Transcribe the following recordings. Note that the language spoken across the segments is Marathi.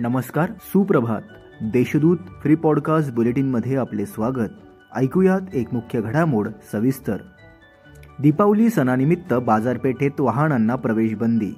नमस्कार सुप्रभात. देशदूत फ्री पॉडकास्ट बुलेटिनमध्ये आपले स्वागत. ऐकूयात एक मुख्य घडामोड सविस्तर. दीपावली सणानिमित्त बाजारपेठेत वाहनांना प्रवेशबंदी.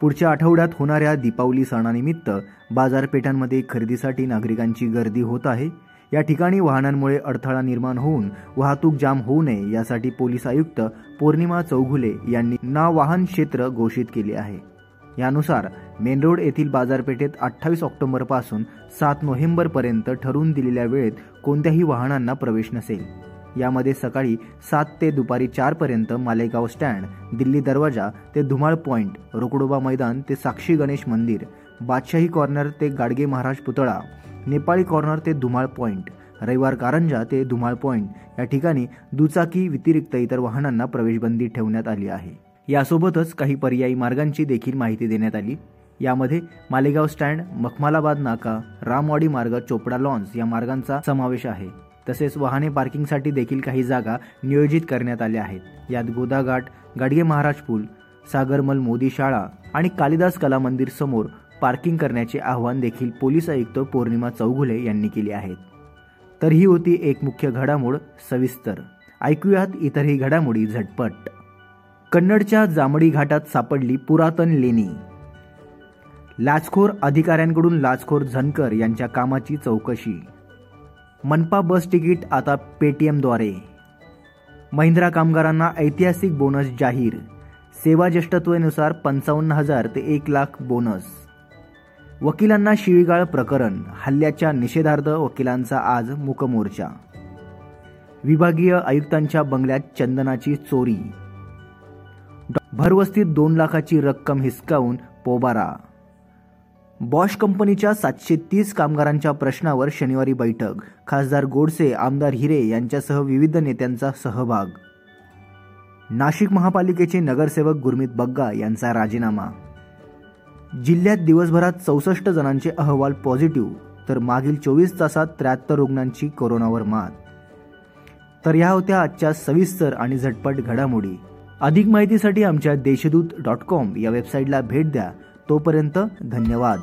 पुढच्या आठवड्यात होणाऱ्या दीपावली सणानिमित्त बाजारपेठांमध्ये खरेदीसाठी नागरिकांची गर्दी होत आहे. या ठिकाणी वाहनांमुळे अडथळा निर्माण होऊन वाहतूक जाम होऊ नये यासाठी पोलीस आयुक्त पौर्णिमा चौघुले यांनी ना वाहन क्षेत्र घोषित केले आहे. यानुसार मेन रोड येथील बाजारपेठेत अठ्ठावीस ऑक्टोबरपासून सात नोव्हेंबरपर्यंत ठरवून दिलेल्या वेळेत कोणत्याही वाहनांना प्रवेश नसेल. यामध्ये सकाळी सात ते दुपारी चारपर्यंत मालेगाव स्टँड दिल्ली दरवाजा ते धुमाळ पॉईंट रोकडोबा मैदान ते साक्षी गणेश मंदिर बादशाही कॉर्नर ते गाडगे महाराज पुतळा नेपाळी कॉर्नर ते धुमाळ पॉईंट रविवार कारंजा ते धुमाळ पॉईंट या ठिकाणी दुचाकी व्यतिरिक्त इतर वाहनांना प्रवेशबंदी ठेवण्यात आली आहे. यासोबतच काही पर्यायी मार्गांची देखील माहिती देण्यात आली. यामध्ये मालेगाव स्टँड मखमालाबाद नाका रामवाडी मार्ग चोपडा लॉन्स या मार्गांचा समावेश आहे. तसेच वाहने पार्किंगसाठी देखील काही जागा नियोजित करण्यात आल्या आहेत. यात गोदाघाट गाडगे महाराज पूल सागरमल मोदी शाळा आणि कालिदास कला मंदिर समोर पार्किंग करण्याचे आवाहन देखील पोलीस आयुक्त पौर्णिमा चौघुले यांनी केले आहेत. तर ही होती एक मुख्य घडामोड सविस्तर. ऐकूयात इतरही घडामोडी झटपट. कन्नडच्या जांभळी घाटात सापडली पुरातन लेणी. लाचखोर अधिकाऱ्यांकडून लाचखोर झनकर यांच्या कामाची चौकशी. मनपा बस तिकीट आता पेटीएमद्वारे. महिंद्रा कामगारांना ऐतिहासिक बोनस जाहीर. सेवा ज्येष्ठत्वेनुसार पंचावन्न हजार ते एक लाख बोनस. वकिलांना शिवीगाळ प्रकरण हल्ल्याच्या निषेधार्थ वकिलांचा आज मुकमोर्चा. विभागीय आयुक्तांच्या बंगल्यात चंदनाची चोरी. भरवस्तीत दोन लाखाची रक्कम हिसकावून पोबारा. बॉश कंपनीच्या सातशे तीस कामगारांच्या प्रश्नावर शनिवारी बैठक. खासदार गोडसे आमदार हिरे यांच्यासह विविध नेत्यांचा सहभाग. नाशिक महापालिकेचे नगरसेवक गुरमीत बग्गा यांचा राजीनामा. जिल्ह्यात दिवसभरात चौसष्ट जणांचे अहवाल पॉझिटिव्ह तर मागील चोवीस तासात त्र्याहत्तर रुग्णांची कोरोनावर मात. तर या होत्या आजच्या सविस्तर आणि झटपट घडामोडी. अधिक माहितीसाठी आमच्या देशदूत डॉट कॉम या वेबसाईटला भेट द्या. तोपर्यंत धन्यवाद.